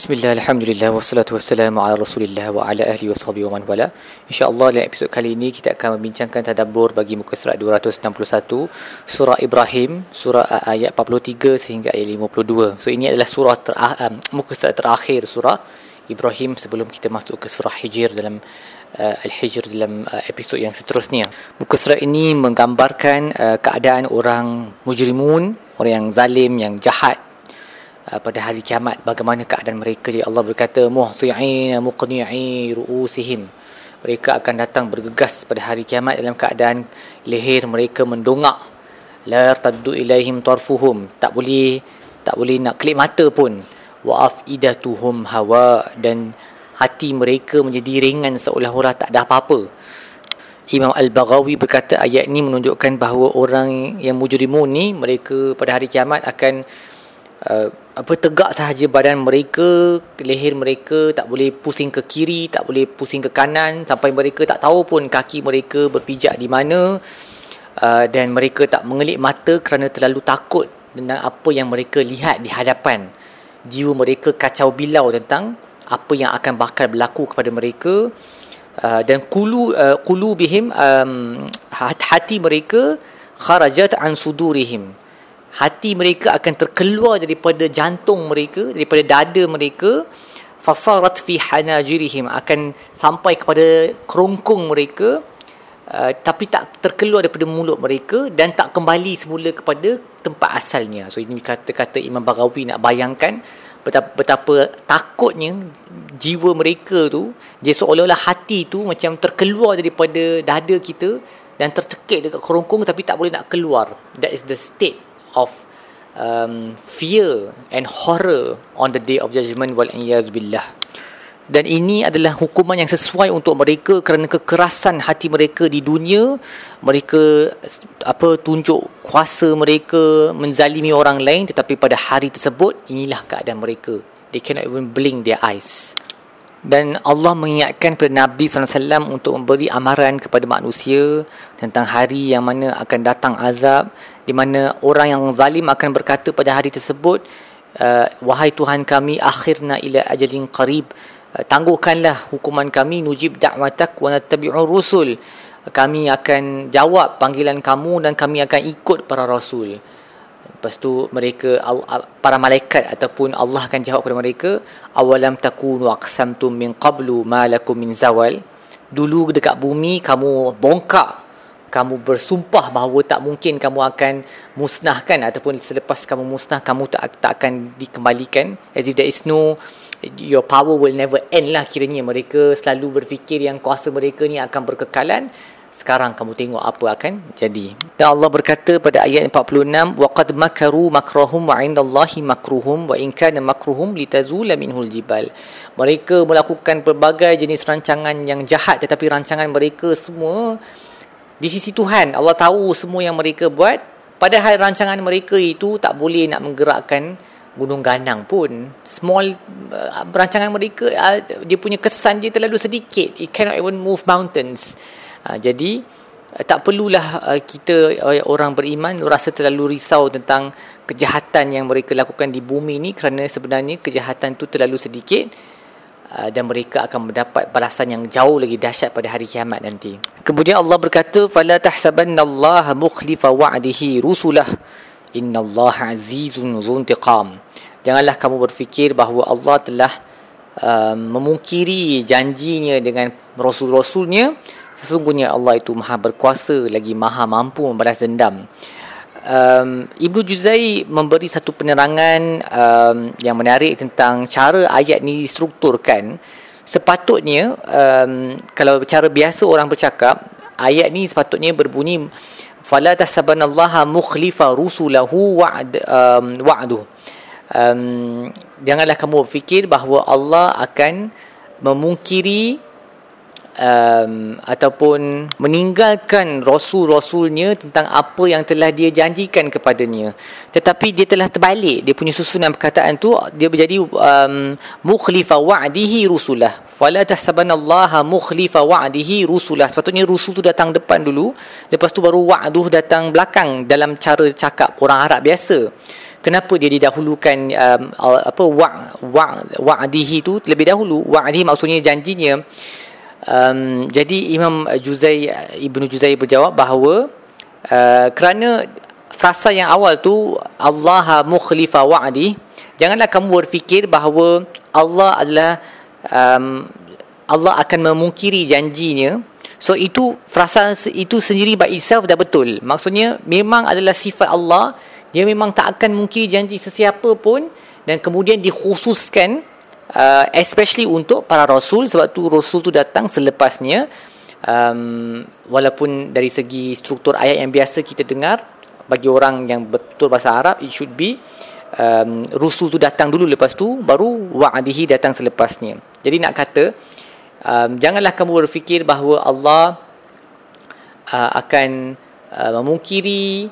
Bismillah, Alhamdulillah, wassalatu wassalamu ala rasulillah wa ala ahli wa sahbihi wa man wala. InsyaAllah dalam episod kali ini kita akan membincangkan tadabbur bagi muka surat 261 Surah Ibrahim, surah ayat 43 sehingga ayat 52 So ini adalah surah ter- um, muka surat terakhir surah Ibrahim sebelum kita masuk ke surah Hijr dalam uh, Al-Hijr dalam uh, episod yang seterusnya. Muka surat ini menggambarkan uh, keadaan orang mujrimun, orang yang zalim, yang jahat pada hari kiamat bagaimana keadaan mereka. Jadi Allah berkata muhti'in muqni'i ru'usihim. Mereka akan datang bergegas pada hari kiamat dalam keadaan leher mereka mendongak. La taddu ilaihim tarfuhum. Tak boleh tak boleh nak kelip mata pun. Wa afidatuhum hawa. Dan hati mereka menjadi ringan seolah-olah tak ada apa-apa. Imam Al-Baghawi berkata ayat ini menunjukkan bahawa orang yang mujrimun ni mereka pada hari kiamat akan uh, apa tegak sahaja badan mereka leher mereka tak boleh pusing ke kiri tak boleh pusing ke kanan sampai mereka tak tahu pun kaki mereka berpijak di mana uh, dan mereka tak mengelik mata kerana terlalu takut tentang apa yang mereka lihat di hadapan. Jiwa mereka kacau bilau tentang apa yang akan bakal berlaku kepada mereka uh, dan kulu uh, kulu bihim um, hati mereka kharajat an sudurihim hati mereka akan terkeluar daripada jantung mereka daripada dada mereka. Fasarat fi hanajirihim akan sampai kepada kerongkong mereka. Uh, tapi tak terkeluar daripada mulut mereka dan tak kembali semula kepada tempat asalnya. So ini kata-kata Imam Baghawi nak bayangkan betapa, betapa takutnya jiwa mereka tu dia seolah-olah hati tu macam terkeluar daripada dada kita dan tercekik dekat kerongkong tapi tak boleh nak keluar. That is the state of um, fear and horror on the day of judgment wal billah. Dan ini adalah hukuman yang sesuai untuk mereka kerana kekerasan hati mereka di dunia. Mereka apa tunjuk kuasa mereka menzalimi orang lain tetapi pada hari tersebut inilah keadaan mereka. They cannot even blink their eyes dan Allah mengingatkan kepada Nabi SAW untuk memberi amaran kepada manusia tentang hari yang mana akan datang azab di mana orang yang zalim akan berkata pada hari tersebut uh, wahai Tuhan kami akhirna ila ajalin qarib. Uh, tangguhkanlah hukuman kami nujib da'watak wa nattabi'ur rusul. Kami akan jawab panggilan kamu dan kami akan ikut para rasul Lepas tu mereka para malaikat ataupun Allah akan jawab kepada mereka awalam takunu aqsamtum min qablu ma lakum min zawal? Dulu dekat bumi kamu bongkak. Kamu bersumpah bahawa tak mungkin kamu akan musnahkan ataupun selepas kamu musnah kamu tak tak akan dikembalikan. As if there is no your power will never end lah kiranya. Mereka selalu berfikir yang kuasa mereka ni akan berkekalan sekarang kamu tengok apa akan jadi. Dan Allah berkata pada ayat 46 waqad makaru makrahum wa indallahi makruhum wa in kana makruhum litazula minhul jibal. Mereka melakukan pelbagai jenis rancangan yang jahat tetapi rancangan mereka semua di sisi Tuhan. Allah tahu semua yang mereka buat. Padahal rancangan mereka itu tak boleh nak menggerakkan gunung ganang pun. Small uh, rancangan mereka uh, dia punya kesan dia terlalu sedikit. It cannot even move mountains Ha, jadi uh, tak perlulah uh, kita uh, orang beriman rasa terlalu risau tentang kejahatan yang mereka lakukan di bumi ini kerana sebenarnya kejahatan itu terlalu sedikit uh, dan mereka akan mendapat balasan yang jauh lagi dahsyat pada hari kiamat nanti. Kemudian Allah berkata fala tahsabannallaha mukhlifa wa'dihi rusulah innallaha azizun dzuntiqam. Janganlah kamu berfikir bahawa Allah telah uh, memungkiri janjinya dengan rasul-rasulnya Sesungguhnya Allah itu maha berkuasa lagi maha mampu membalas dendam. Um, Ibnu Juzai memberi satu penerangan um, yang menarik tentang cara ayat ni distrukturkan. Sepatutnya um, kalau cara biasa orang bercakap, ayat ni sepatutnya berbunyi fala tasabanallaha mukhlifa rusulahu wa'd um. Um, janganlah kamu berfikir bahawa Allah akan memungkiri um, ataupun meninggalkan rasul-rasulnya tentang apa yang telah dia janjikan kepadanya. Tetapi dia telah terbalik. Dia punya susunan perkataan tu dia menjadi um, mukhlifa wa'dihi rusulah. Fala tahsabanallaha mukhlifa wa'dihi rusulah. Sepatutnya rusul tu datang depan dulu. Lepas tu baru wa'duh datang belakang dalam cara cakap orang Arab biasa. Kenapa dia didahulukan um, apa wa wa wa'dihi tu? Terlebih dahulu wa'dihi maksudnya janjinya um, jadi Imam Juzai Ibnu Juzai berjawab bahawa uh, kerana frasa yang awal tu Allah mukhlifa wa'di janganlah kamu berfikir bahawa Allah adalah um, Allah akan memungkiri janjinya So itu frasa itu sendiri by itself dah betul. Maksudnya memang adalah sifat Allah. Dia memang tak akan mungkin janji sesiapa pun dan kemudian dikhususkan uh, especially untuk para rasul sebab tu rasul tu datang selepasnya um, walaupun dari segi struktur ayat yang biasa kita dengar bagi orang yang betul bahasa Arab it should be um, rasul tu datang dulu lepas tu baru wa'adihi datang selepasnya. Jadi nak kata um, janganlah kamu berfikir bahawa Allah uh, akan uh, memungkiri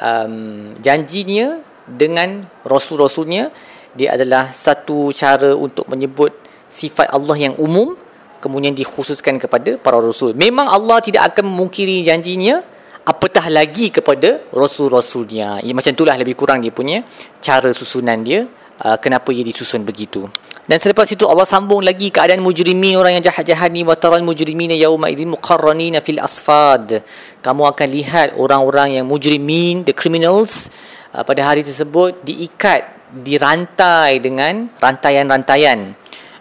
um, janjinya dengan rasul-rasulnya dia adalah satu cara untuk menyebut sifat Allah yang umum kemudian dikhususkan kepada para rasul. Memang Allah tidak akan memungkiri janjinya apatah lagi kepada rasul-rasulnya. Ya, macam itulah lebih kurang dia punya cara susunan dia uh, kenapa ia disusun begitu. Dan selepas itu Allah sambung lagi keadaan mujrimin orang yang jahat-jahat ni wa taral mujrimina yauma idzin muqarranina fil asfad. Kamu akan lihat orang-orang yang mujrimin, the criminals uh, pada hari tersebut diikat, dirantai dengan rantaian-rantaian.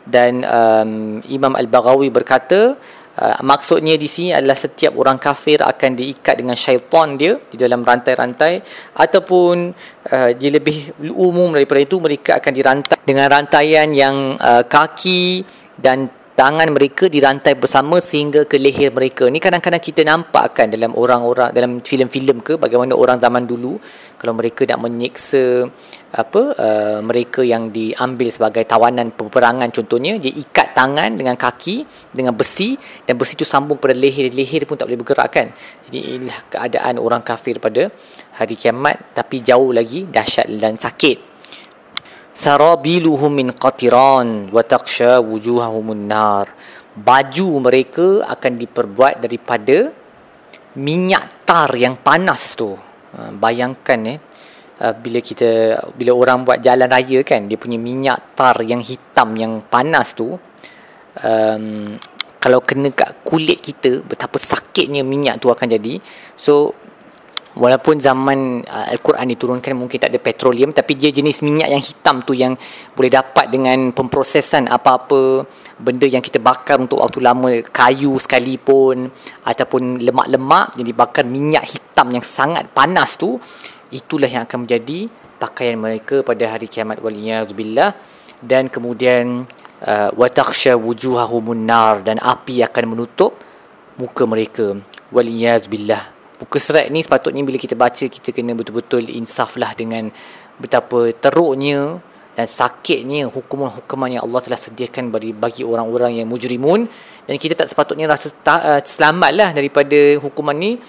Dan um, Imam Al-Baghawi berkata, Uh, maksudnya di sini adalah setiap orang kafir akan diikat dengan syaitan dia di dalam rantai-rantai ataupun uh, dia lebih umum daripada itu mereka akan dirantai dengan rantaian yang uh, kaki dan tangan mereka dirantai bersama sehingga ke leher mereka. Ni kadang-kadang kita nampak kan dalam orang-orang dalam filem-filem ke bagaimana orang zaman dulu kalau mereka nak menyiksa apa uh, mereka yang diambil sebagai tawanan peperangan contohnya dia ikat tangan dengan kaki dengan besi dan besi itu sambung pada leher leher pun tak boleh bergerak kan. Jadi inilah keadaan orang kafir pada hari kiamat tapi jauh lagi dahsyat dan sakit sarabiluhum min qatiran wa taqsha wujuhahumun nar baju mereka akan diperbuat daripada minyak tar yang panas tu. Ha, bayangkan eh ha, bila kita bila orang buat jalan raya kan dia punya minyak tar yang hitam yang panas tu um, kalau kena kat kulit kita betapa sakitnya minyak tu akan jadi. So walaupun zaman uh, Al-Quran diturunkan mungkin tak ada petroleum tapi dia jenis minyak yang hitam tu yang boleh dapat dengan pemprosesan apa-apa benda yang kita bakar untuk waktu lama kayu sekalipun ataupun lemak-lemak yang dibakar minyak hitam yang sangat panas tu itulah yang akan menjadi pakaian mereka pada hari kiamat. Waliyahzubillah. Dan kemudian uh, wa takhsha wujuhahumun nar dan api akan menutup muka mereka. Waliyahzubillah buku surat ni sepatutnya bila kita baca kita kena betul-betul insaf lah dengan betapa teruknya dan sakitnya hukuman-hukuman yang Allah telah sediakan bagi bagi orang-orang yang mujrimun dan kita tak sepatutnya rasa ta, uh, selamat lah daripada hukuman ni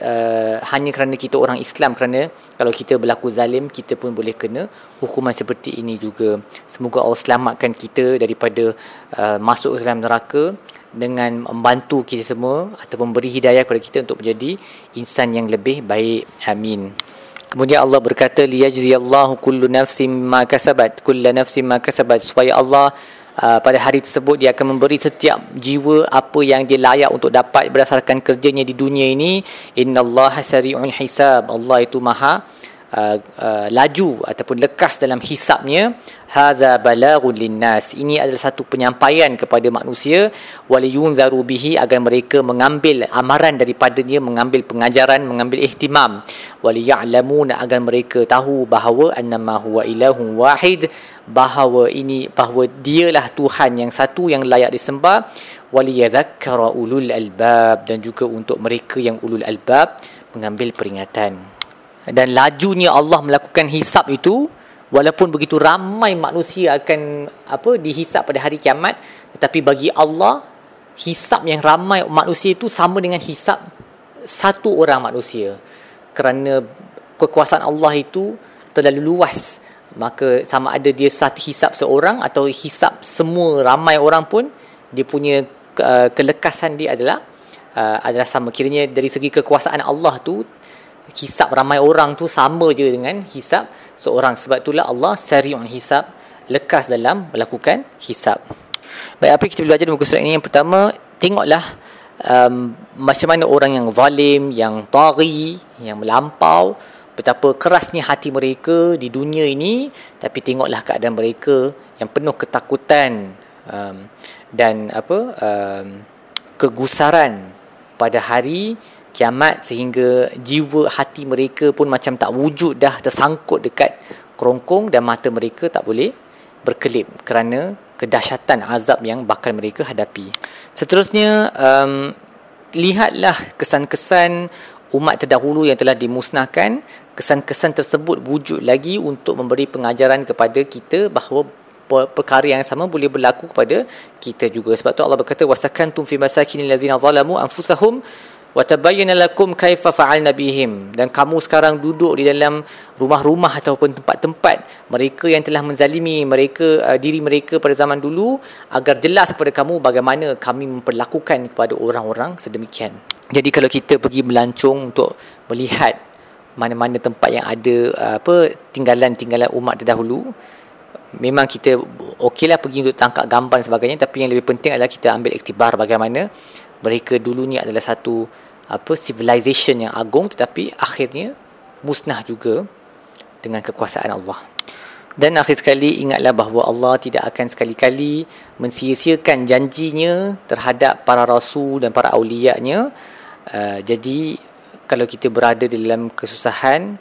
uh, hanya kerana kita orang Islam kerana kalau kita berlaku zalim kita pun boleh kena hukuman seperti ini juga semoga Allah selamatkan kita daripada uh, masuk ke dalam neraka dengan membantu kita semua atau memberi hidayah kepada kita untuk menjadi insan yang lebih baik. Amin. Kemudian Allah berkata liyajziyallahu kullu nafsin ma kasabat. Kullu nafsin ma kasabat. Supaya Allah uh, pada hari tersebut dia akan memberi setiap jiwa apa yang dia layak untuk dapat berdasarkan kerjanya di dunia ini. Innallaha sari'ul hisab. Allah itu maha uh, uh, laju ataupun lekas dalam hisapnya hadza balaghun linnas. Ini adalah satu penyampaian kepada manusia waliyunzaru bihi agar mereka mengambil amaran daripadanya mengambil pengajaran mengambil ihtimam. Waliya'lamun agar mereka tahu bahawa annama huwa ilahun wahid bahawa ini bahawa dialah Tuhan yang satu yang layak disembah. Waliyadhakkara ulul albab dan juga untuk mereka yang ulul albab mengambil peringatan dan lajunya Allah melakukan hisap itu walaupun begitu ramai manusia akan apa dihisap pada hari kiamat tetapi bagi Allah hisap yang ramai manusia itu sama dengan hisap satu orang manusia. Kerana kekuasaan Allah itu terlalu luas. Maka sama ada dia satu hisap seorang atau hisap semua ramai orang pun dia punya uh, kelekasan dia adalah uh, adalah sama. Kiranya dari segi kekuasaan Allah tu hisap ramai orang tu sama je dengan hisap seorang sebab itulah Allah sari'un hisap lekas dalam melakukan hisap baik apa kita belajar dalam muka surat ini? Yang pertama tengoklah um, macam mana orang yang zalim yang taghi yang melampau betapa kerasnya hati mereka di dunia ini. Tapi tengoklah keadaan mereka yang penuh ketakutan um, dan apa um, kegusaran pada hari kiamat sehingga jiwa hati mereka pun macam tak wujud dah tersangkut dekat kerongkong dan mata mereka tak boleh berkelip kerana kedahsyatan azab yang bakal mereka hadapi. Seterusnya um, lihatlah kesan-kesan umat terdahulu yang telah dimusnahkan, kesan-kesan tersebut wujud lagi untuk memberi pengajaran kepada kita bahawa perkara yang sama boleh berlaku kepada kita juga sebab tu Allah berkata wasakantum fi masakinil ladzina zalamu anfusahum wa tabayyana lakum kaifa fa'alna bihim dan kamu sekarang duduk di dalam rumah-rumah ataupun tempat-tempat mereka yang telah menzalimi mereka uh, diri mereka pada zaman dulu agar jelas kepada kamu bagaimana kami memperlakukan kepada orang-orang sedemikian. Jadi kalau kita pergi melancong untuk melihat mana-mana tempat yang ada uh, apa tinggalan-tinggalan umat terdahulu memang kita okeylah pergi untuk tangkap gambar dan sebagainya. Tapi yang lebih penting adalah kita ambil iktibar bagaimana mereka dulunya adalah satu apa civilization yang agung tetapi akhirnya musnah juga dengan kekuasaan Allah. Dan akhir sekali ingatlah bahawa Allah tidak akan sekali-kali mensia-siakan janjinya terhadap para rasul dan para aulianya. Uh, jadi kalau kita berada di dalam kesusahan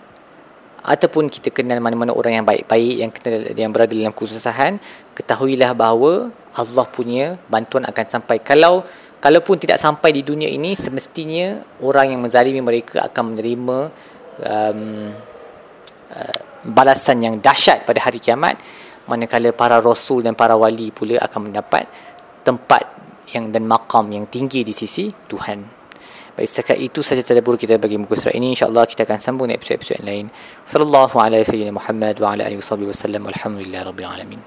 ataupun kita kenal mana-mana orang yang baik-baik yang kenal yang berada dalam kesusahan, ketahuilah bahawa Allah punya bantuan akan sampai kalau kalaupun tidak sampai di dunia ini semestinya orang yang menzalimi mereka akan menerima um, uh, balasan yang dahsyat pada hari kiamat manakala para rasul dan para wali pula akan mendapat tempat yang dan makam yang tinggi di sisi Tuhan. Baik setakat itu saja tadabbur kita bagi muka surat ini insyaallah kita akan sambung di episod-episod lain. Sallallahu alaihi Muhammad wa ala alihi wasallam. Alhamdulillahirabbil alamin.